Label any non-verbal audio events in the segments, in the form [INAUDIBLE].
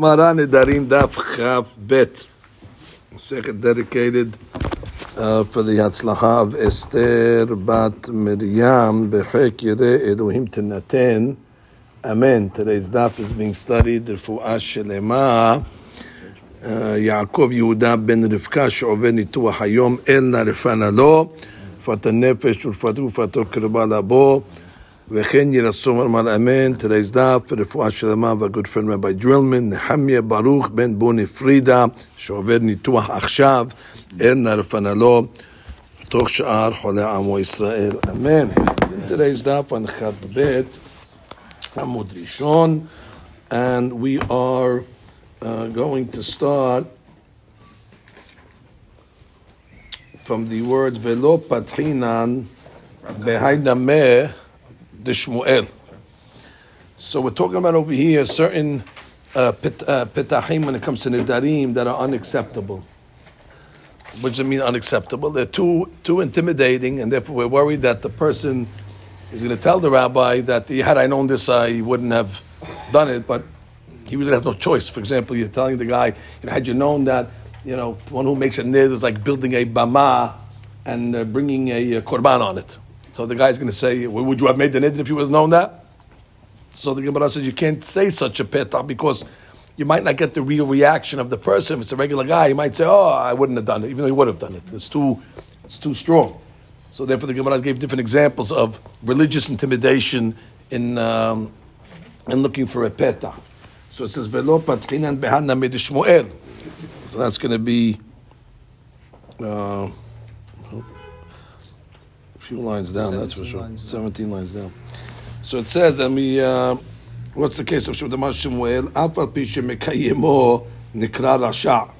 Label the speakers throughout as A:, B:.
A: גמרא נדרים דף כ"ב, מסכת דדיקטד uh, אה, for the הצלחה of אסתר בת מרים בחק ירא אלוהים תנתן, אמן. today's דף is being studied רפואה שלמה. אה, יעקב יהודה בן רבקה שעובר ניתוח היום, אל נא רפנה לו, רפואת הנפש ורפואת רפואתו קרבה לבוא וכן יהי רצון אמר אמן, today's daf, רפואה שלמה והגוד friend רבי דרילמן, נחמיה ברוך בן בוני פרידה, שעובר ניתוח עכשיו, אל נרפנה לו, תוך שאר חולי עמו ישראל, אמן. today's daf on כ"ב, עמוד ראשון, and we are uh, going to start from the words ולא פתחינן בהיינמא Shmuel. So we're talking about over here certain uh, pit, uh, pitahim when it comes to nidarim that are unacceptable. What does it mean unacceptable? They're too too intimidating, and therefore we're worried that the person is going to tell the rabbi that had I known this, I wouldn't have done it. But he really has no choice. For example, you're telling the guy, you know, had you known that, you know, one who makes a nid is like building a bama and uh, bringing a korban on it. So the guy's going to say, would you have made the nidr if you would have known that? So the Gemara says you can't say such a petah because you might not get the real reaction of the person. If it's a regular guy, he might say, oh, I wouldn't have done it, even though he would have done it. It's too, it's too strong. So therefore the Gemara gave different examples of religious intimidation in, um, in looking for a petah. So it says, velo patchinan behanna midishmuel. So that's going to be... Uh, few lines down, that's for sure.
B: lines
A: 17 lines down. So it says, and we, uh, what's the case of Shemdamar Shemuel? Alpha Pisha Mekayemo Nikra Rasha.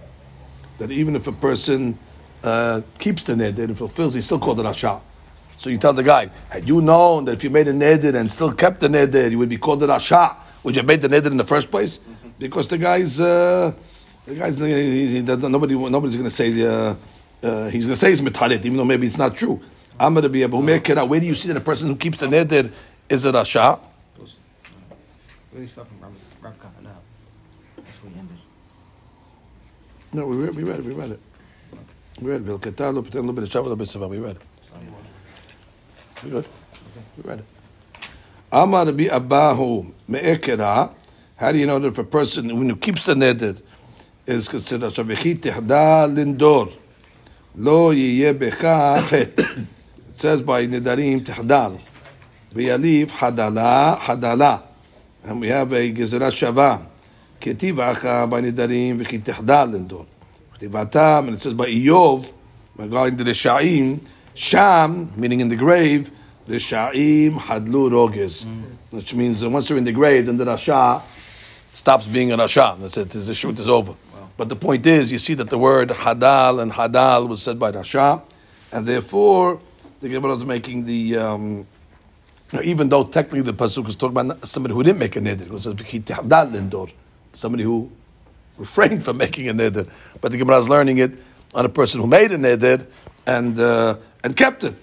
A: That even if a person uh, keeps the neder and fulfills, he's still called a Rasha. So you tell the guy, had you known that if you made a neder and still kept the neder, you would be called a Rasha, would you have made the neder in the first place? Because the guy's, uh, the guy's, he, he, nobody, nobody's going to say, uh, uh, he's going to say he's mitalit, even though maybe it's not true. I'm going to be able to Where do you see that a person who keeps the neder is a rasha?
B: Those, really stuff from Rav, Kahana. That's where he ended.
A: No, we read, we read it. We read it. We read it. Vilkata lo p'ten lo b'neshava lo b'sava. We read it. We good. We read it. Amar bi abahu me'ekera. How do you know that if a person when he keeps the neder is considered shavichi tehda lindor lo yiyeh becha. It says by Nidarim we V'yaliv Hadala Hadala. And we have a Gezerah Shava. Ketivacha by Nidarim V'chi Tihdal Endor. Ketivatam, and it says by Iyov, regarding the Risha'im, Sham, meaning in the grave, the Risha'im Hadlu Roges. Which means that once you're in the grave, then the Rasha stops being a Rasha. That's it, the shoot is over. But the point is, you see that the word Hadal and Hadal was said by Rasha, and therefore the Gemara is making the, um, even though technically the pasuk is talking about somebody who didn't make a neder, it says "V'ki tehdal lindor," somebody who refrained from making a neder, but the Gemara is learning it on a person who made a neder and uh, and kept it,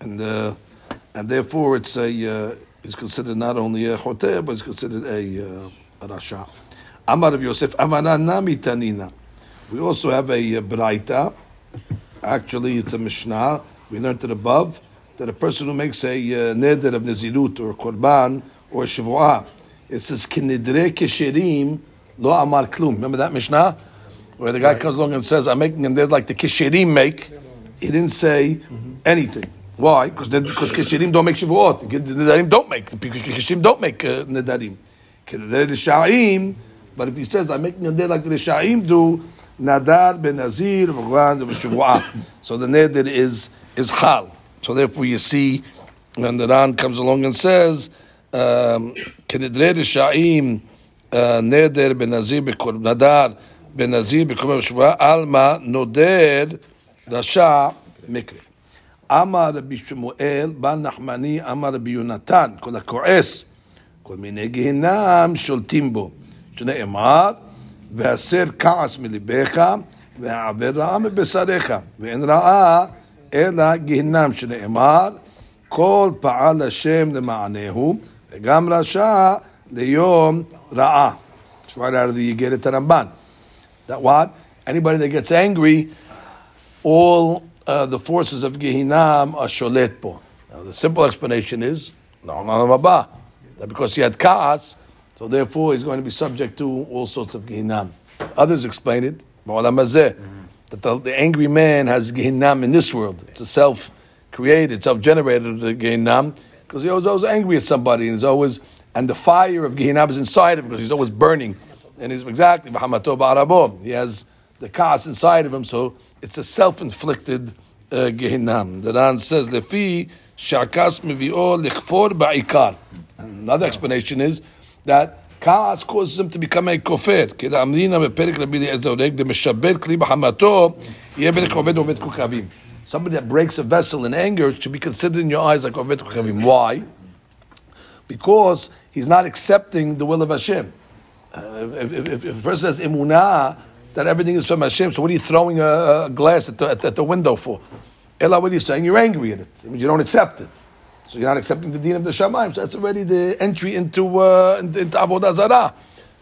A: and uh, and therefore it's a uh, is considered not only a choter but it's considered a, uh, a rasha. Amar of Yosef Amana Nami Tanina. We also have a, uh braita. Actually, it's a mishnah. We learned it above that a person who makes a uh, neder of nezirut or korban or shvuah, it says kinidre kesherim lo amar klum. Remember that mishnah where the guy comes along and says, "I'm making a neder like the kesherim make." He didn't say anything. Why? Because because kesherim don't make shvuot. The nedarim don't make. The kesherim don't make uh, nedarim. Kinidre sha'im. But if he says, "I'm making a neder like the sha'im do," nadar ben nazir v'shvuah. So the neder is is hal. So therefore, you see when the Ran comes along and says, um, "Kenedre sha'im neder ben nazir b'kol nadar ben nazir b'kol shvuah alma noder rasha mikri." אמר רבי שמואל, בא נחמני, אמר רבי יונתן, כל הכועס, כל מיני גיהינם שולטים בו. שנאמר, והסר כעס מלבך, והעבר רעה מבשריך, ואין רעה אלא גיהינם שנאמר, כל פעל השם למענהו, וגם רשע ליום רעה. It's right out of the Iggeret Ramban. That what? Anybody that gets angry, all uh, the forces of Gehinam are sholet po. Now the simple explanation is, that because he had kaas, so therefore he's going to be subject to all sorts of Gehinam. Others explain it, mm-hmm that the, the angry man has Gehinam in this world. It's a self-created, self-generated Gehinam, because he was always angry at somebody, and he's always, and the fire of Gehinam is inside of him, because he's always burning. And he's exactly, he has the kaas inside of him, so it's a self-inflicted uh, Gehinam. The Ran says, Lefi shakas mivio lichfor ba'ikar. Another explanation is that Kaas causes him to become a kofir. כי לאמרינה בפרק רבי אליעזר הורג, למשבר כלי בחמתו, יהיה ברך עובד עובד כוכבים. Somebody that breaks a vessel in anger should be considered in your eyes like עובד כוכבים. Why? Because he's not accepting the will of Hashem. Uh, if, if, if, a person has imunah, that everything is from Hashem, so what are you throwing a, a glass at the, at, at the window for? Ella, what are you saying? You're angry at it. I mean, you don't accept it. So you're not accepting the deen of the Shamayim. So that's already the entry into uh, into, Avodah Zarah.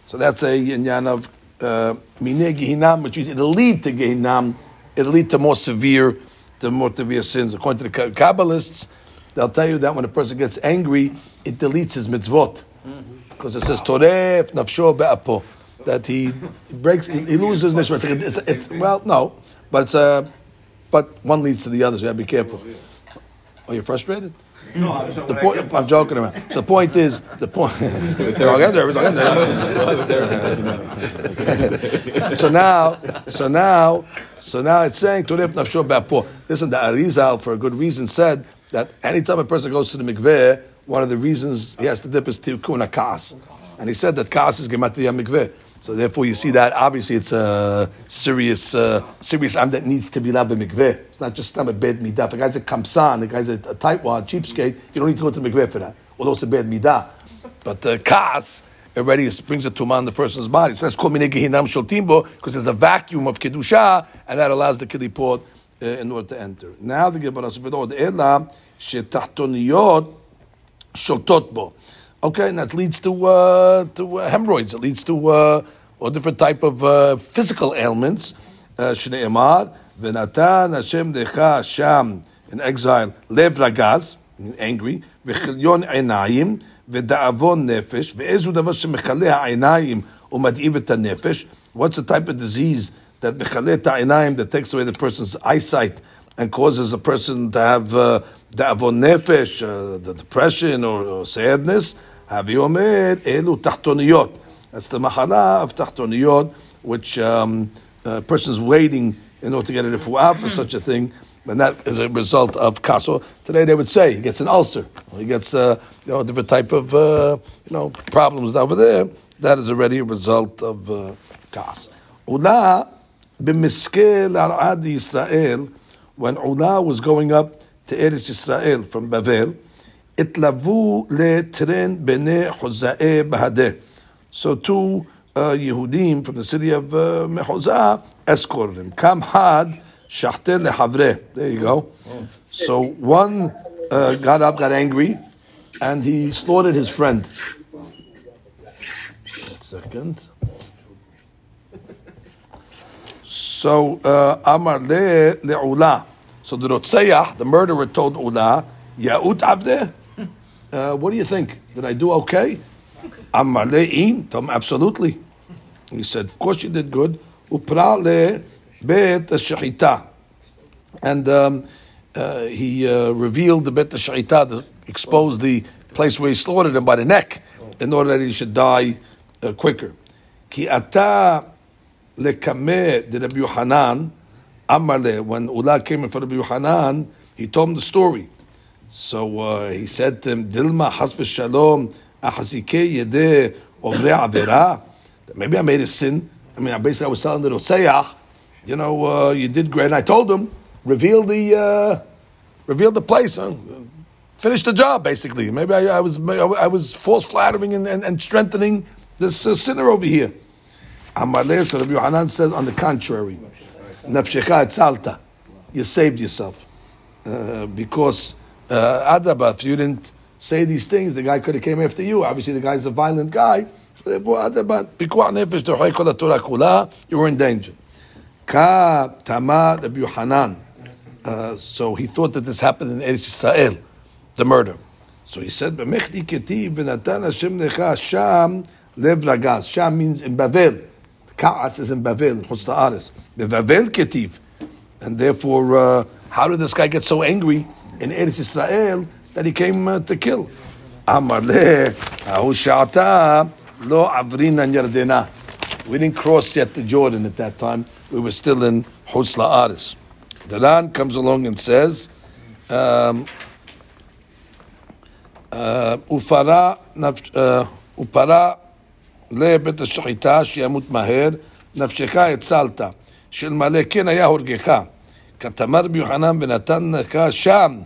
A: So that's a inyan of uh, Gehinam, which means it'll lead to Gehinam. It'll lead to more severe, to more severe sins. According to the Kabbalists, they'll tell you that when a person gets angry, it deletes his mitzvot. Because it says, Toref nafsho be'apo. That he breaks, he, he loses his nishma. It's, it's, it's, well, no, but it's, uh, but one leads to the other, so you have to be careful. Are you frustrated? No, the point, I'm joking around. So the point is, the point. so now, so now, so now it's saying Listen, the Arizal, for a good reason, said that anytime a person goes to the mikveh, one of the reasons he has to dip is tikkun kas, and he said that kas is gematria mikveh. So therefore, you see that obviously it's a serious, uh, serious am that needs to be lab mikveh. It's not just a bad midah. If a guy's a kamsan, the guy's a, a tightwad, cheapskate, you don't need to go to mikveh for that. Although it's a bad midah, but uh, kas already brings a tumah on the person's body. So that's called minegehinam sholtimbo because there's a vacuum of kedusha, and that allows the kilipot uh, in order to enter. Now the Gemara says, "The ela shetachtoniyot sholtot bo." Okay, and that leads to uh, to uh, hemorrhoids. It leads to uh, or different type of uh, physical ailments. Uh, Shneimar v'natan Hashem decha sham in exile lev ragaz angry v'chilyon einayim v'da'avon nefesh ve'ezu davar shemechaleh ha'einayim umad'iv et nefesh. What's the type of disease that mechaleh ta'einayim that takes away the person's eyesight and causes a person to have uh, da'avon nefesh, the depression or, or sadness? Havi Omer, Elu Tachtoniyot. That's the Mahala of Tachtoniyot, which um, a person's waiting in order to get a refuah for such a thing, and that is a result of kaso. Today they would say he gets an ulcer, he gets uh, you know a different type of uh, you know problems over there. That is already a result of uh. Ula b'miskel arad Yisrael, when Ula was going up to Eretz Yisrael from Bavel, התלוו לטרן בני חוזאי בהדה. So two uh, Yehudim from the city of uh, Mehozah escorted him. Kam had shahte lehavre. There you go. So one uh, got up, got angry, and he slaughtered his friend. One second. So uh, Amar le le'ula. So the Rotseyah, the murderer, told Ula, Ya'ut avdeh uh, what do you think? Did I do okay? Absolutely. He said, of course you did good. And um, uh, he uh, revealed the bet shahita, to expose the place where he slaughtered him by the neck, in order that he should die uh, quicker. Ki ata lekameh de Rabbi Yohanan, Amale, when Ula came in for Rabbi Yohanan, he told him the story. So uh, he said to him, Dilma hasv shalom ahazike. Maybe I made a sin. I mean, basically I was telling the Roseyach, you know, uh, you did great. And I told him, reveal the, uh, reveal the place. Huh? Finish the job, basically. Maybe I, I was I was false flattering and, and, and strengthening this uh, sinner over here. Amaleh, so Rabbi Yohanan says, on the contrary, Nafshecha etzalta, you saved yourself. Uh, because uh, Adraba, if you didn't say these things, the guy could have came after you. Obviously, the guy's a violent guy, you were in danger. Ka tama Rabbi Yohanan. Uh, so he thought that this happened in Eretz Israel, the murder. So he said, "B'mechti ketiv v'natan Hashem necha sham lev ragaz." Sham means in Bavel. Ka'as is in Bavel, in Chutz. Bevavel ketiv. And therefore, uh, how did this guy get so angry in Eretz Israel that he came uh, to kill. Amar Ahushata lo avrinan yardena. We didn't cross yet the Jordan at that time. We were still in Chutz La'aretz. Dalan comes along and says, um, uh, Ufara Upara uh, le bet shahita shiamut maher nafshecha etzalta shel malekin ayah urgecha.'" כתמר ביוחנן ונתן לך שם,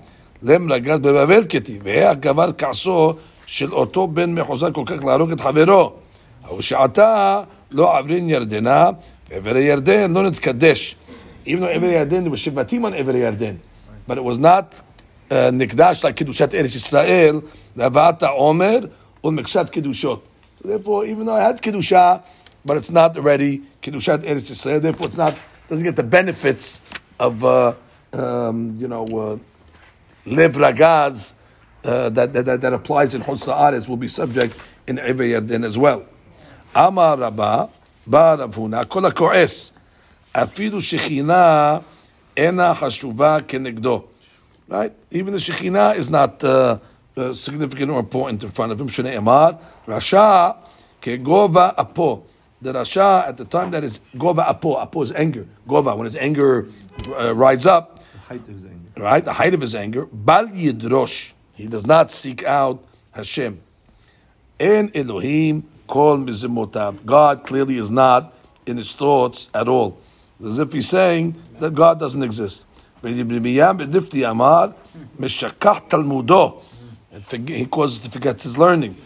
A: למרגז בבבל כתיב, והיה גבר כעסו של אותו בן מחוזק כל כך להרוג את חברו. ההוא שעתה לא עברין ירדנה, ועבר הירדן לא נתקדש. Even though עבר הירדן, there was שבטים עבר הירדן, but it uh, נקדש קדושת ארץ ישראל, להבאת העומר ולמקשת קדושות. So therefore, even though I had kedusha, but it's not already kedushat eretz Yisrael. Therefore, it's not doesn't get the benefits of uh, um, you know uh, ragaz uh, that, that that applies in Chutz La'aretz will be subject in Eve as well. Amar Rabba Ba Rav Huna Kol HaKo'es Shechina Ena Hashuva Kenegdo Right? Even the Shekhinah is not uh, uh, significant or important in front of him. Shnei Amar, Rasha, Kegova Apo. The Rasha, at the time that is Gova Apo, Apo is anger. Gova, when his anger uh, rides up, the
C: height of his anger.
A: right, the height of his anger, bal yidrosh, he does not seek out Hashem. And Elohim called mizimotav, God clearly is not in his thoughts at all. As if he's saying that God doesn't exist. And he causes to forget his learning.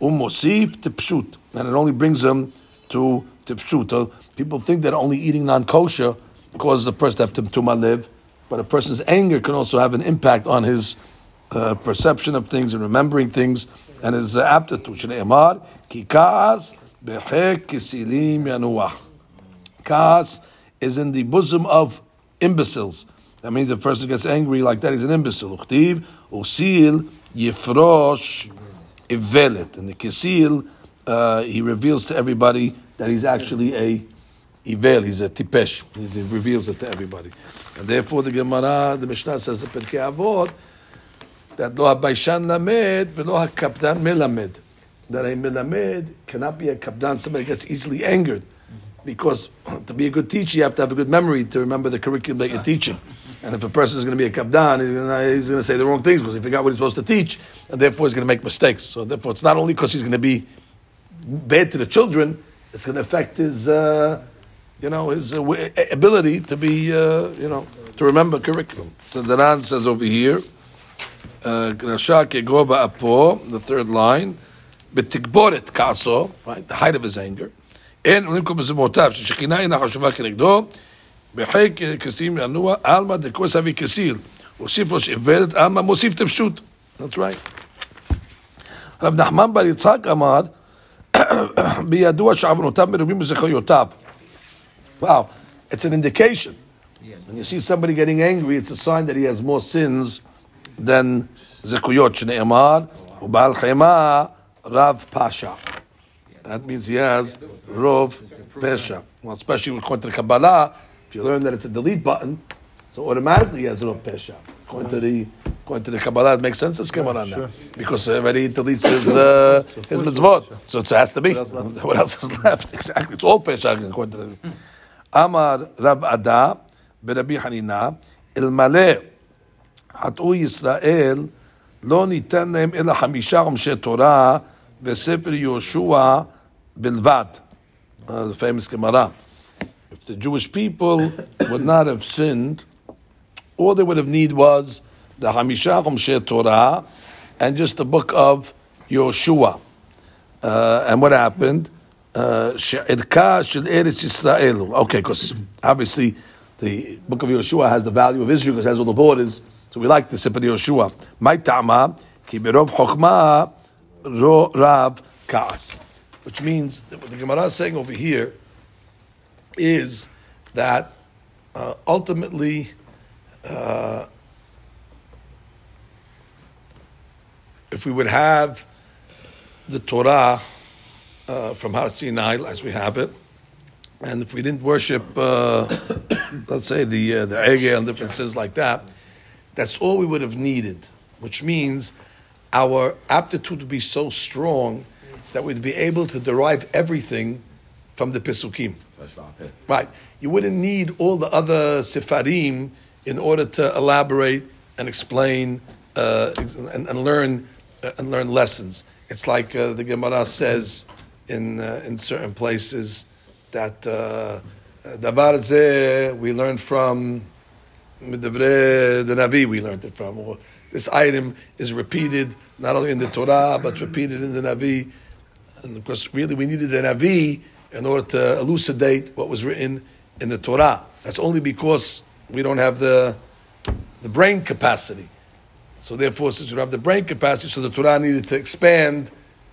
A: Umosif tipshut. And it only brings him to tipshut. People think that only eating non kosher causes a person to have tumtumah live, but a person's anger can also have an impact on his uh, perception of things and remembering things and his uh, aptitude. Shneimar ki kaas behek kisilim yanuah. Is in the bosom of imbeciles. That means if a person gets angry like that, he's an imbecile. Uchtiv usil yifrosh ivelet. And the kisil, uh, he reveals to everybody that he's actually a ivel, he's a tipesh. He reveals it to everybody. And therefore the Gemara, the Mishnah says, the Pirkei Avot, that lo habayshan lamed velo hakapdan melamed. That a melamed cannot be a kapdan, somebody gets easily angered. Because [CLEARS THROAT] to be a good teacher, you have to have a good memory to remember the curriculum that you're teaching. And if a person is going to be a kapdan, he's going, to, he's going to say the wrong things because he forgot what he's supposed to teach, and therefore he's going to make mistakes. So therefore, it's not only because he's going to be bad to the children, it's going to affect his, uh, you know, his uh, w- ability to be, uh, you know, to remember curriculum. So the Ran says over here, uh, Rasha kegoba apo, the third line, betikboret kaso, right, the height of his anger. אין עולים בזמותיו, ששכינה אינה חשובה כנגדו, בחיק כסים ינוע, עלמא דקוס אבי כסיל. הוסיף לו שאיבדת, עלמא מוסיף טיפשות. That's right. רב נחמן בר יצחק אמר, בידוע שעוונותיו מרובים בזכויותיו. Wow, it's an indication. When you see somebody getting angry, it's a sign that he has more sins than Zekuyot Shne'emar, Ubal Chema, Rav Pasha. That means he has Rov Pesha. Well, especially according to the Kabbalah, if you learn that it's a delete button, so automatically he has Rov Pesha. According to the, according to the Kabbalah, it makes sense it's Kabbalah now. Because uh, everybody deletes his, [COUGHS] uh, his mitzvot. So it has to be. What else is left? [LAUGHS] Exactly. It's all Pesha according to the. Amar Rab Ada ברבי חנינא, אלמלא חטאו ישראל, לא ניתן להם אלא חמישה עומשי תורה בספר יהושע בלבד. Uh, the famous Gemara. If the Jewish people would not have sinned, all they would have need was the Hamisha Chomshei Torah and just the book of Yoshua. Uh, and what happened? Okay, because obviously the book of Yeshua has the value of Israel because it has all the borders. So we like the Sefer Yeshua. My Tama, ki berov chokhmah ro rav kaas. which means that what the Gemara is saying over here is that uh, ultimately. Uh, if we would have the Torah uh, from Har Sinai as we have it, and if we didn't worship, uh, [COUGHS] let's say the uh, the Egel and differences like that, that's all we would have needed. Which means our aptitude would be so strong that we'd be able to derive everything from the Pesukim. Right. You wouldn't need all the other Sifarim in order to elaborate and explain uh, and, and, learn uh, and learn lessons. It's like uh, the Gemara says in uh, in certain places that uh, dabar we learned from the Navi we learned it from. Or this item is repeated not only in the Torah but repeated in the Navi. And of course, really, we needed the Navi in order to elucidate what was written in the Torah. That's only because we don't have the the brain capacity. So therefore, since we don't have the brain capacity, so the Torah needed to expand,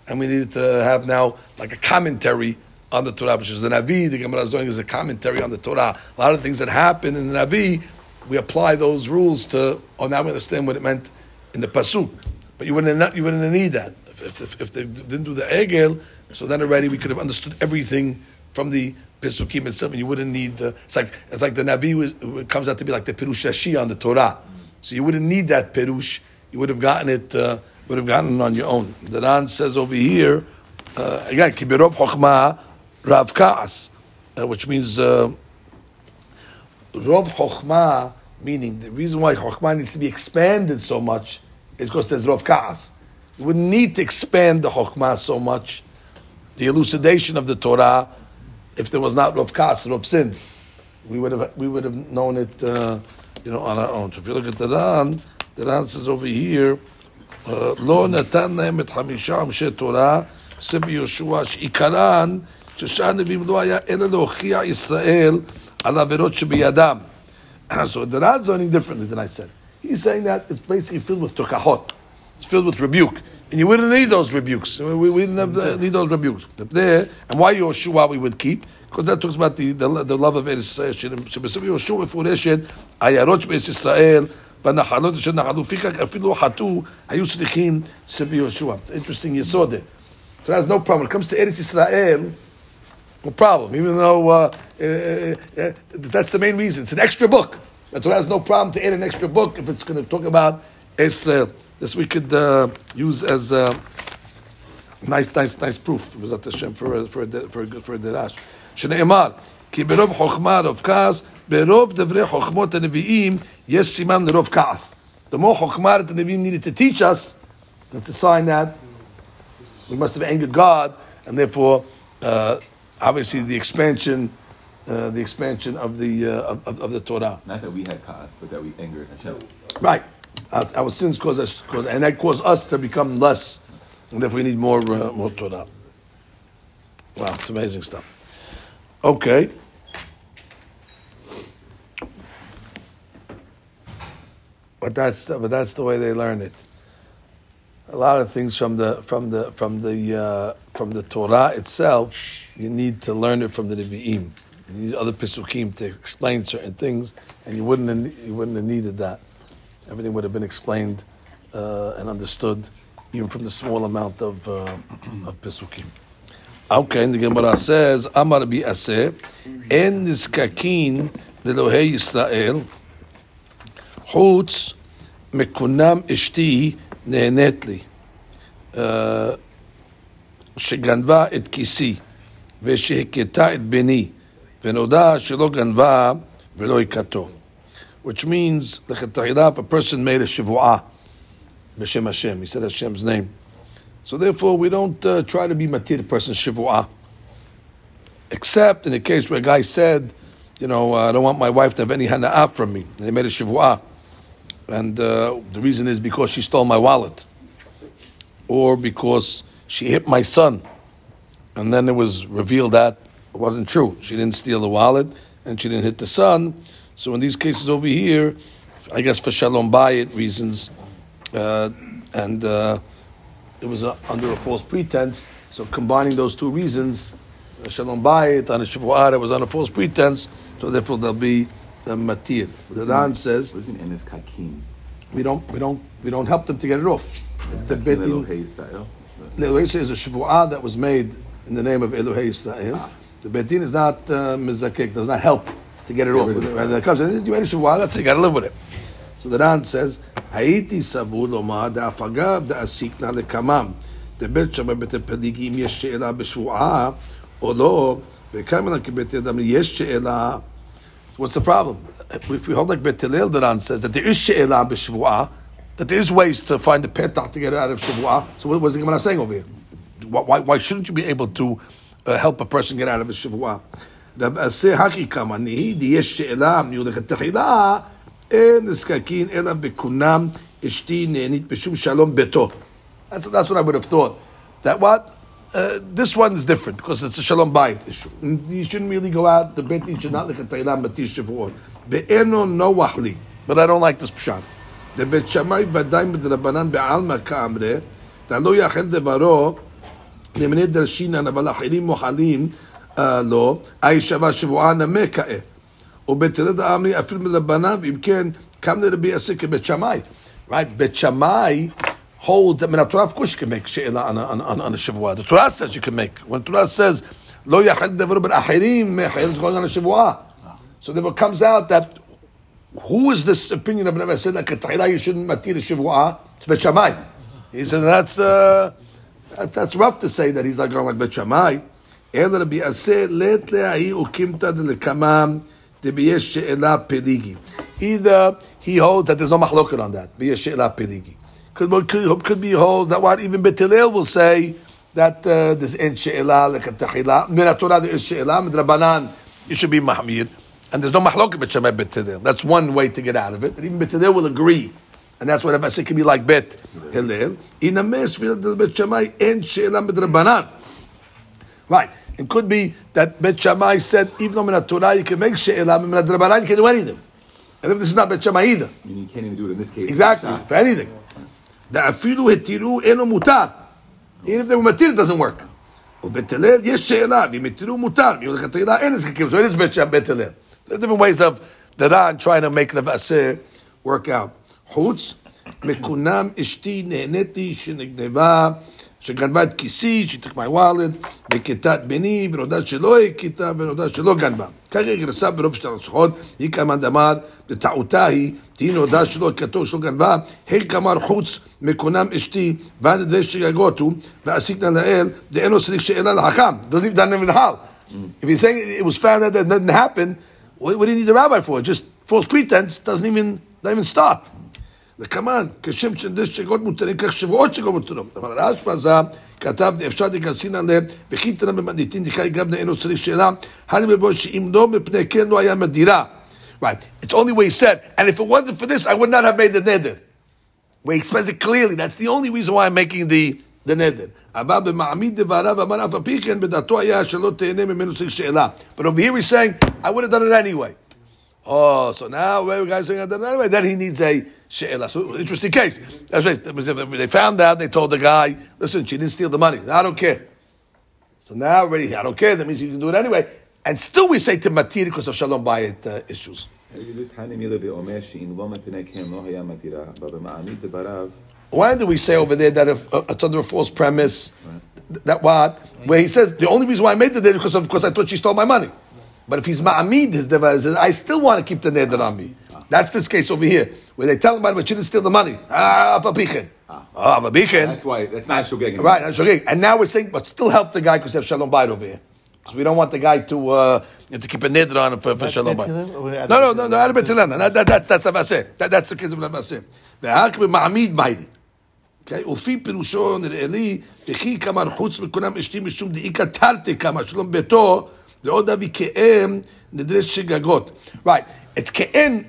A: and we needed to have now like a commentary on the Torah, which is the Navi. The Gemara is doing is a commentary on the Torah. A lot of things that happen in the Navi, we apply those rules to. Oh, now we understand what it meant in the pasuk. But you wouldn't you wouldn't need that if, if, if, they didn't do the egel. So then already we could have understood everything from the Pesukim itself, and you wouldn't need the. It's like it's like the Navi was, comes out to be like the Rashi on the Torah. So you wouldn't need that perush. You would have gotten it. Uh, would have gotten on your own. The Ran says over here uh, again, kibirov chokhmah rav kaas, uh, which means uh, rov chokhmah, meaning the reason why chokhmah needs to be expanded so much is because there's rov kaas. You wouldn't need to expand the chokhmah so much, the elucidation of the Torah, if there was not rov kaas, rov sins. We would have we would have known it. Uh, you know, on our own. So if you look at the Ran, the Ran says over here, לא נתן להם את חמישה אנשי תורה, סבי יהושע, שעיקרן, ששאר הנביאים לא היה אלא להוכיח ישראל על עבירות שבידם. So [CLEARS THROAT] the Ran is learning differently than I said. He's saying that it's basically filled with tukahot. It's filled with rebuke. And you wouldn't need those rebukes. We, we didn't have, need those rebukes. There, and why Yoshua we would keep? because that talks about the, the, the love of Eretz Yisrael. שבסוף יהושע מפורשת, עיירות שבארץ ישראל, בנחלות אשר נחלו, לפיכך אפילו חטאו, היו צריכים סבי יהושע. It's interesting יסוד. So that's no problem. When it comes to Eretz Yisrael, no problem, even though uh, uh, uh, that's the main reason. It's an extra book. That's why has no problem to add an extra book if it's going to talk about Israel. This we could uh, use as uh, nice, nice, nice proof for for for for for, for a derash. שנאמר, כי ברוב חוכמה רוב כעס, ברוב דברי חוכמות הנביאים Yes, Siman the Rov Kaas. The more Chokhmah the Nevi'im needed to teach us, that's a sign that we must have angered God, and therefore, uh, obviously, the expansion. Uh, the expansion of the uh, of, of, the Torah.
C: Not that we had cause, but that we angered Hashem.
A: Right, our, our sins caused us, and that caused us to become less, and therefore we need more uh, more Torah. Wow, it's amazing stuff. Okay. But that's but that's the way they learn it. A lot of things from the from the from the uh, from the Torah itself, you need to learn it from the Nevi'im. You need other pesukim to explain certain things, and you wouldn't have, you wouldn't have needed that. Everything would have been explained uh, and understood, even from the small amount of uh, of. Okay, and the Gemara says, "Amar bi aseh en niskakin lelohe Yisrael." חוץ מקונם אשתי נהנית לי, שגנבה את כיסי ושהכתה את בני, ונודע שלא גנבה ולא הכתו. Which means, לכתחילה, if a person made a שבועה בשם Hashem, he said Hashem's name, so therefore, we don't uh, try to be matir person shivua, except in the case where a guy said, you know, uh, I don't want my wife to have any hana'ah from me. And they made a shivua. And uh, the reason is because she stole my wallet. Or because she hit my son. And then it was revealed that it wasn't true. She didn't steal the wallet and she didn't hit the son. So in these cases over here, I guess for shalom bayit reasons, uh, and uh, it was uh, under a false pretense, So combining those two reasons, shalom bayit and a shavuah that was under false pretense, so therefore there'll be the matir. The Ran says we don't we don't we don't help them to get it off. The betin
C: Elohei
A: is a shvuah that was made in the name of Elohei Israel. Ah. The betin is not uh, does not help to get it
C: get off. It.
A: When it comes, you made a shvuah, that's it. You got to live with it. So the Ran says, "Haiti savur lomar de'afagav de'asikna lekamam." The bet shema bet pedigim yesh she'ela b'shvuah, or lo, v'kamen kibet yadam yesh she'ela What's the problem? If we hold like Bet Hillel, the Ran says that there is she'elah b'shvuah, that there is ways to find the petach to get it out of shvuah. So what was the Gemara saying over here? Why, why, why shouldn't you be able to uh, help a person get out of a shvuah? רב עשה הכי כמני, יש שאלה, מיולכת תחילה, אין נזקקין אלא בכונם אשתי נהנית בשום שלום ביתו. That's, that's what I would have thought. That what? Uh, this one is different because it's a shalom bayit issue. And You shouldn't really go out. The bet din should not look at Tailam Matish Shavuot. Be'eno no wahli. But I don't like this pshat. The bet shamay vaday midrabanan be'alma ka'amre. Da lo yachel devaro. למני דרשינן, אבל אחרים מוחלים אה, לו, אי שווה שבועה נמה כאה. ובתלד האמרי אפילו מלבניו, אם כן, קם לרבי יוסי כבית שמאי. Right? בית שמאי holds, I mean, the Torah of course you can make שאלה on a, on, a- on a שבועה. The Torah says you can make. When the Torah says, לא יחל דברו בין אחרים, מחייל is going on a שבועה. So therefore it comes out that who is this opinion of Rabbi said that כתחילה you shouldn't matir a שבועה? It's בית שמאי. He said that's, uh, that, that's rough to say that he's not going like בית שמאי. אלא רבי עשה לית להאי וקימתא דלקמם דביש שאלה פליגי. Either he holds that there's no machloket on that, ביש שאלה פליגי. Could, could, could be hold that what even Bet Hillel will say that uh, there's in she'ela lekatachila. Min Torah there is she'ela. Midrabanan you should be mahmir, and there's no mahloket Bet Shammai Bet Hillel. That's one way to get out of it. And even Bet Hillel will agree, and that's what Rabbi said can be like Bet Hillel. In a mesh Bet Shammai in she'ela midrabanan. Right. It could be that Bet Shammai said even though min Torah you can make she'ela, min Drabanan you can do anything. And if this is not Bet Shammai either.
C: You can't even do it in this case.
A: Exactly, for anything. The Afidu hetiru eno mutar. Even if the matir doesn't work. Bet Hillel yes she'ela v'metiru mutar v'yulechatayla enes kikim. So it is bet Hillel. There are different ways of the Ran trying to make the vaser work out. Chutz mekunam ishti neheneti shenegneva sheganvat kisi she took my wallet v'ketat beni v'rodat shelo ekita v'rodat shelo ganva. Kari gresa v'rob shtar tzchot yikam adamar v'ta'utahi v'rodat. נודע שלא הכתו שלא גנבה, הן כמר חוץ מקונם אשתי, ועד ידי שגגותו, ועשית לאל, דאינו צריך שאלה לחכם. doesn't even even hal. If he's saying it was found that that didn't happen, what, what do you need the rabbi for? Just false pretense doesn't even, doesn't even start. וכמובן, כשם שדש שגות מותרים, כך שבועות שגות מותרים. אבל רשב"א זה כתב, אפשר דקסין עליהם, וכי תנא במדיטין דקאי גם אינו צריך שאלה, הני בבוא שאם לא מפני כן לא היה מדירה. Right. It's only way he said, and if it wasn't for this, I would not have made the neder. We express it clearly. That's the only reason why I'm making the the neder. But over here he's saying, I would have done it anyway. Oh, so now where guys saying I did it anyway? Then he needs a she'ela. So interesting case. That's right. They found out. They told the guy, listen, she didn't steal the money. I don't care. So now already, I don't care. That means you can do it anyway. And still we say to matir because of shalom bayit uh, issues
C: this hani mila ve'omer she'in lo mepnei kem lo haya matira, but b'ma'amid debarav,
A: Why do we say over there that if uh, it's under a false premise? th- That what? Where he says the only reason why I made the neder because of course I thought she stole my money. But if he's ma'amid his devar, says I still want to keep the neder on me. That's this case over here where they tell him, but she didn't steal the money. Ah, avabichin. Ah, avabichin.
C: That's why, that's not shogeg.
A: Right, that's okay. And now we're saying, but still help the guy because they have shalom bayit over here. Because we don't want the guy to uh, you know, to keep a neder on him for, for shalom
D: Bet
A: bayit.
D: Hillel or
A: No, no, no, no, out of Bet Hillel. That, that, that's that's Abaseh. That, that's the case of Abaseh. והאק במעמיד מיידי. Okay? ולפי פירושו נראה לי, וכי כמר חוץ מכולם אשתי משום דאיכא תרתי כמה שלום ביתו, ועוד אבי כאם נדרי שגגות. Right, it's כאם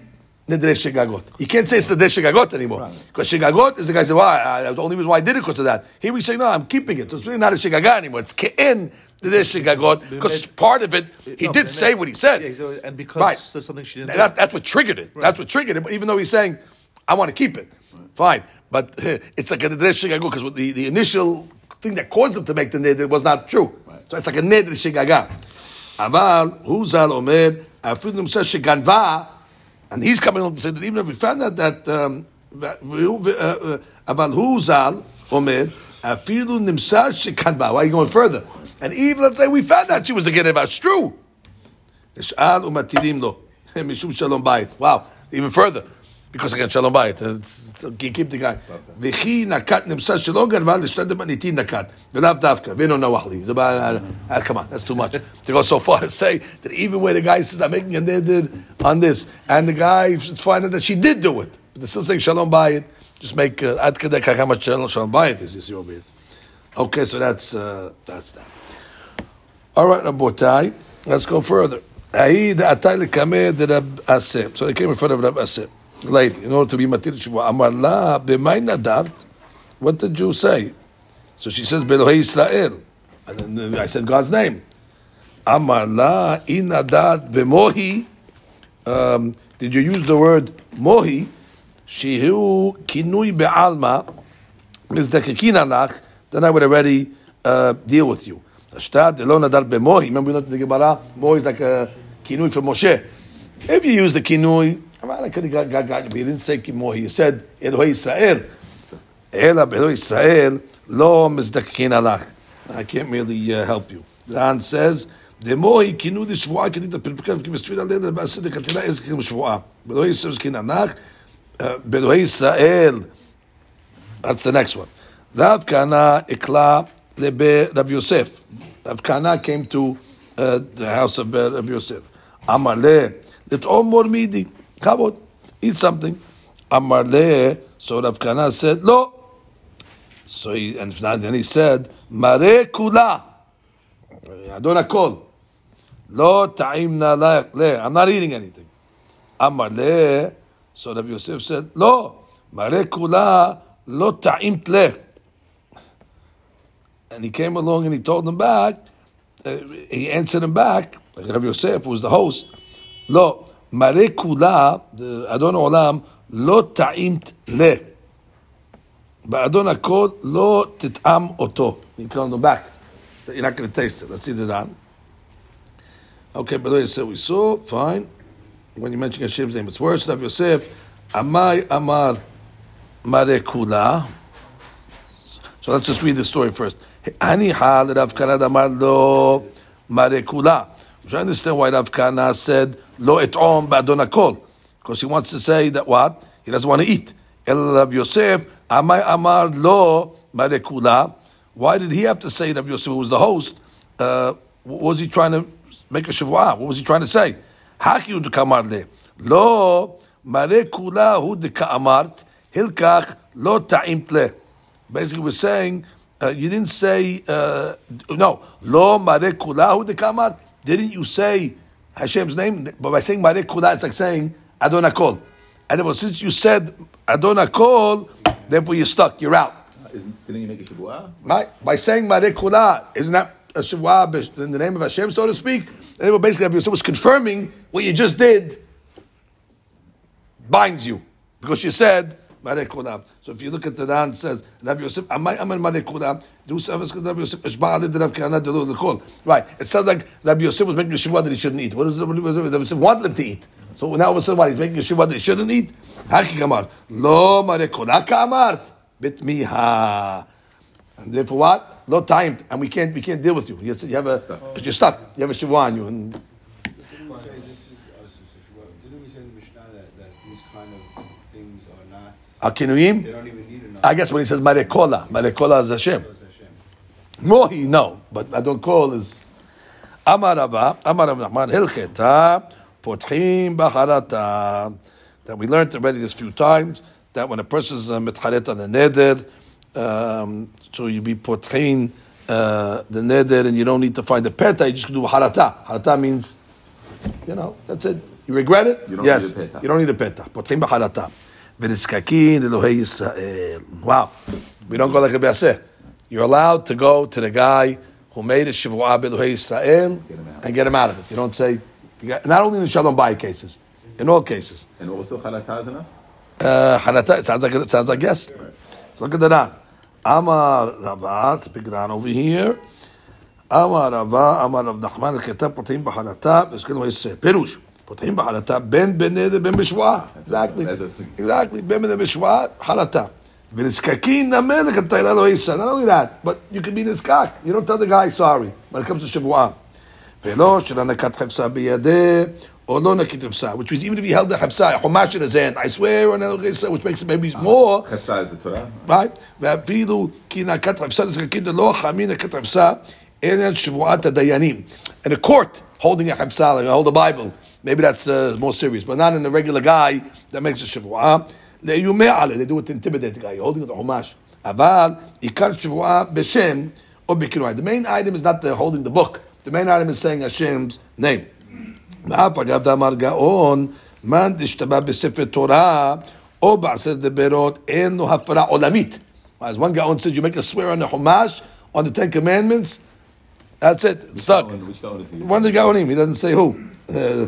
A: נדרי שגגות. You can't say it's נדרי שגגות anymore. Because שגגות is the guy say, well, I, the only reason why I did it because of that. Here we say, no, I'm keeping it. So it's really not a שגגה anymore. It's כאם נדרי שגגות, because part of it, he
D: No,
A: did say what he said.
D: Yeah, so- and because
A: Right.
D: something she didn't
A: that, that's what triggered it. That's what triggered it. But even though he's saying, I want to keep it, fine. But uh, [LAUGHS] it's like a because the, the initial thing that caused him to make the neder was not true. So it's like a neder shigaga. Aval, huzal omer, afidim says shiganva, and he's coming along to say that even if we found out that, um, uh, uh, aval huzal omer, afidu nimsa shiganva. Why are you going further? And even let's say we found out she was a Geneva, it's true. Wow, even further. Because again, shalom bayit. Uh, it's, it's, uh, keep the guy. V'chi nakat nimsa shalom garva l'shnad banitin nakat. V'lav davka. V'no nawahli. Uh, come on, that's too much. To go so far to say that even where the guy says, I'm making a nidid on this, and the guy finds that she did do it. But they're still saying shalom bayit. Just make ad uh, kedek how much shalom bayit is, you see. Okay, so that's, uh, that's that. All right, Rabotai, let's go further. So they came in front of Rab Assi, lady, in order to be matir shivua. Amar la b'may. What did you say? So she says Belohei Israel, and then I said God's name. Amar la in nadart b'mohi. Um, did you use the word mohi? Shehu kinui be'alma. Mizdakekin alach. Then I would already uh, deal with you. Ashtad lo nadar b'mohi. Remember we looked at the Gemara. Mohi is like a kinui for Moshe. If you use the kinui, I could have got, got, got you, but you didn't say mohi. You said Elohei Israel. Ela b'Elohei Israel lo mizdakekin alach. I can't really uh, help you. Ran says. דמוהי כינו דשבועה כדית הפרפקם כמסטריד על דלת בעשית כתילה איזה כמו שבועה. באלוהי ישראל זקין ענך, באלוהי ישראל that's the next one. Rav Kana ikla lebe Rabbi Yosef. Rav Kana came to uh, the house of uh, Rabbi Yosef. Amar le, let's all more midi. Kabod, eat something. Amar le, so Rav Kana said, lo. So he, and then he said, mare kula. Adon akol. Lo ta'imna laik le. I'm not eating anything. Amar le. So Rabbi Yosef said, Lo, mare kula lo ta'imt le. And he came along and he told him back, uh, he answered him back, like Rabbi Yosef, was the host, Lo, mare kula, the Adon Olam, lo ta'imt le. Ba'adon akol lo tit'am oto. He called him back. You're not going to taste it. Let's see the down. Okay, by the way, so we saw, fine. When you mention Hashem's name, it's worse. Rav Yosef, Amai Amar Mare Kula. So let's just read the story first. Hal Rav Kana Amar Lo Mare Kula. Which I understand why Rav Kana said Lo Etom Ba'adon Akol. Because he wants to say that what? He doesn't want to eat. El Rav Yosef, Amai Amar Lo Mare Kula. Why did he have to say Rav Yosef, who was the host? Uh, what was he trying to make a shavua? What was he trying to say? Haki hu dekamar le. Lo mare kula hu dekamart hilkach lo ta'imt. Basically, we're saying uh, you didn't say uh, no. Lo mare kula hu dekamart. Didn't you say Hashem's name? But by saying mare kula, it's like saying Adon Akol. And therefore, since you said Adon Akol, therefore you're stuck. You're out.
C: Isn't, didn't you make a shavua?
A: Right? By saying Mare Kula, isn't that a Shavua in the name of Hashem, so to speak? And they basically, Yosef was confirming what you just did binds you. Because you said Mare. So if you look at the Ran, it says, Rabbi Yosef, Amai Amar Mare Kula, do service because Rabbi Yosef, Ishba Ali Rav Kana Delo L'Kol. Right. It sounds like Rabbi Yosef was making a Shavua that he shouldn't eat. What is? Rabbi Yosef wanted him to eat. So now all of a sudden, what? He's making a Shavua that he shouldn't eat? Haki Kamar. Lo Mare Kula Kamart. Bit Miha. And therefore what? Low timed, and we can't we can't deal with you. You you have a you're stuck. You have a shiva on you, and
D: Didn't we say this is, uh, this is what- didn't we say in the Mishnah that, that these kind of things are not, they
A: akinuyim.
D: don't even need a
A: I guess when he says marekola, marekola is Hashem.
D: Hashem.
A: Mohi, no, but I don't call is Amar Abba, Amar Rav Nachman, Hilcheta, Potchim Bacharata. That we learned already this few times that when a person is uh, mitcharet on a neder, um, so you be potchin uh, the neder and you don't need to find the peta, you just do harata. Harata means, you know, that's it. You regret it?
C: You don't
A: yes.
C: need a peta.
A: You don't need a peta. Potchin b'harata v'niskakin Elohei Yisrael. Wow, we don't go like a beaseh. You're allowed to go to the guy who made a shivua b'Elohei Yisrael and get him out of it. You don't say. You got, not only in shalom bayit cases, in all cases.
C: And also halatah is enough.
A: Uh. It sounds like it sounds like yes. Right. So look at the Ran. Amar Rabba, to pick Ran over here. Amar Rabba, Amar Rav Nachman, Ketab Pratim B'Halatah, V'Shkin V'Yisrael. Perush. פותחים בחרטה בין בנדר בין בשבועה. Exactly.
C: that's what's thinking.
A: Exactly. בין בנדר בשבועה, חרטה. ונזקקין נאמן לכתב לא אישה. Not only that, but you can be נזקק. You don't tell the guy sorry when it comes to שבועה. ולא של הנקת חפשה בידי, או לא נקית חפשה. Which means even if he held the חפשה, חומש in his hand, I swear, on which makes it maybe more.
C: Chefsa is the Torah.
A: right? ואפילו כי נקת חפשה נזקקים ללא חמי נקת חפשה, אלא שבועת הדיינים. In a court, holding a חפשה, like hold a Bible, maybe that's uh, more serious, but not in a regular guy that makes a שבועה. לאיומי עליה, they do it to intimidate the guy, holding it החומש. אבל עיקר שבועה בשם או בכינוי. The main item is not the holding the book. The main item is saying Hashem's name. ואף אגב דאמר גאון, מן דשתבע בספר תורה, או בעשרת דיברות, אין לו הפרה עולמית. As one Gaon says, you make a swear on the Chumash, on the Ten Commandments, that's it, it's stuck.
C: Gaon- Which Gaon is he?
A: One of the Gaonim, he doesn't say who. Uh,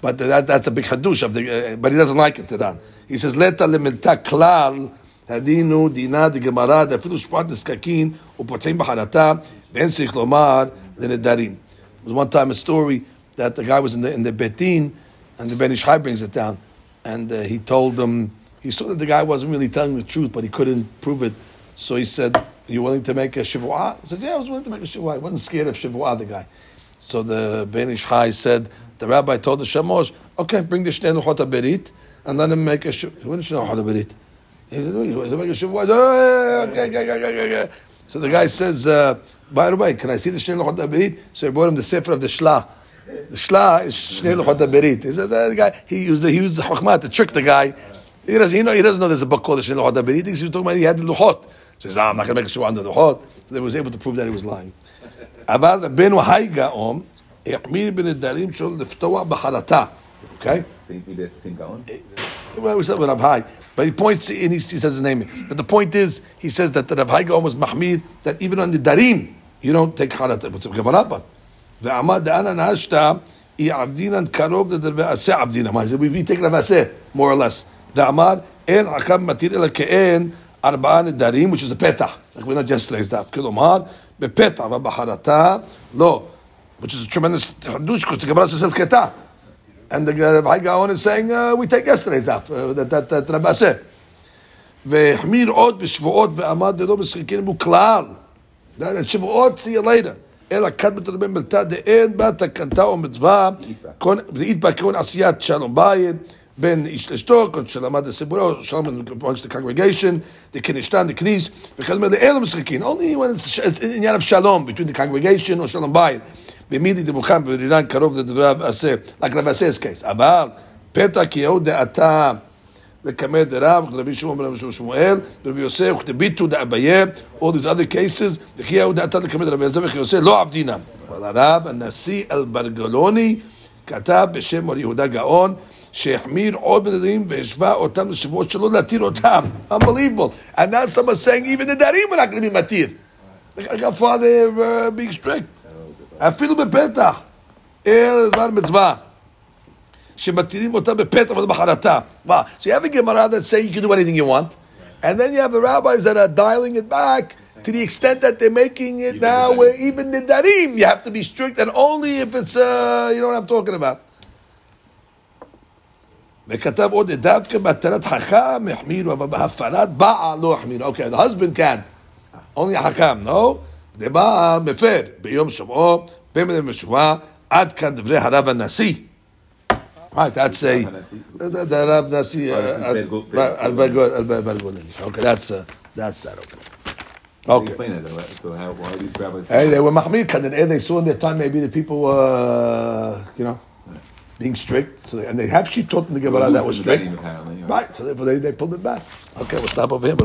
A: but that, that's a big hadush of the. Uh, but he doesn't like it. Tedan. He says let lemilta klal הדינו gemara דגמרא fidush שפעת נזקקין ופותחים בחרטה ben צריך לומר לנדרים. There was one time a story that the guy was in the, in the Betin and the Ben Ish Chai brings it down and uh, he told them, he saw that the guy wasn't really telling the truth but he couldn't prove it. So he said, are you willing to make a shivua? He said, yeah, I was willing to make a shivua. He wasn't scared of shivua, the guy. So the Ben Ish Chai said, the rabbi told the Shemosh, okay, bring the Shnei Luchot HaBerit, and let him make a Shavuot. What is Shnei Luchot HaBerit? He said, oh, he make a Shavuot. Okay, okay, okay, okay, okay. So the guy says, uh, by the way, can I see the Shnei Luchot HaBerit? So he brought him the Sefer of the Shlah. The Shlah is Shnei Luchot HaBerit. He said, uh, the guy, he used the, he used the Chokmah to trick the guy. He doesn't, know, he doesn't know there's a book called the Shnei Luchot HaBerit. He was talking about, he had the Luchot. So he says, ah, I'm not going to make a Shavuot under the Luchot. So they was able to prove that he was lying. About the ben Haiga Om, גאון, החמיר בנדרים שלו לפתוח בחרטה. Okay?
C: Same me that's the same Gaon.
A: Well, we said with Rav Hai, but he points and he, he says his name. But the point is, he says that the Rav Hai Gaon was mahmir that even on the darim you don't take charata. What's Gemara but? ועמד דאנה נהשתא, היא עבדינן קרוב לדרבעשה עבדינן. מה זה? We take Rav Aseh, more or less. דאמר, אין עקב מתיר אלא כאין ארבעה נדרים, which is a פתח. Like we know yesterday's daf. כלומר, בפתח ובחרטה, לא. Which is a tremendous חידוש, because the Gemara says חטא. And the Rav Hai Gaon is saying, uh, we take yesterday's daf, uh, that, that, that Rabbi said. והחמיר עוד בשבועות ועמד ללא משחקים בו כלל. that שבועות, see you later. אלא כת בתרבי מלתא דאין בה תקנתה או מצווה, ואית בה כהון עשיית שלום בית, בין איש לאשתו, כל שלמד לסיפורו, שלום amongst the congregation, דכנשתן דכניס, וכדומה לאלו משחקים. Only when it's, it's עניין of שלום between the congregation או שלום בית. במידי דמוכן ברירן קרוב לדבריו עשה, like רב עשה's case. אבל פתע כי יהוד דעתה לקמא דרב, רבי שמעון בן רבי שמואל, רבי יוסף, וכתביתו דאביה, all these other cases, וכי יהוד דעתה לקמא דרבי יוסף וכי יוסף לא עבדינם. אבל הרב הנשיא אלברגלוני כתב בשם מר יהודה גאון, שהחמיר עוד בנדרים והשווה אותם לשבועות שלא להתיר אותם. Unbelievable. And now someone's saying even the darim are not going to be matir. Look how far they're uh, being strict. אפילו בפתח. אין דבר מצווה. שמתירים אותה בפתח ובחרטה. Wow. So you have a Gemara that say you can do anything you want, and then you have the rabbis that are dialing it back to the extent that they're making it
C: Even
A: now
C: the
A: where even the darim you have to be strict, and only if it's, uh, you know what I'm talking about. וכתב עוד דווקא בהתרת חכם החמירו, אבל בהפרת בעל לא החמירו. Okay, the husband can. only החכם, no? דבא מפר ביום שומעו, במדינה משובה, עד כאן דברי הרב הנשיא. Right, that's a the, the Rab Nasi Albargeloni. Okay, that's uh, that's that. Okay. Okay.
C: That, so how, why these rabbis?
A: Hey, they were mahmid, and they saw in their time maybe the people were, uh, you know, being strict. So they, and they actually taught to the Gemara that was strict. Right. So therefore they, they pulled it back. Okay, we'll stop over here.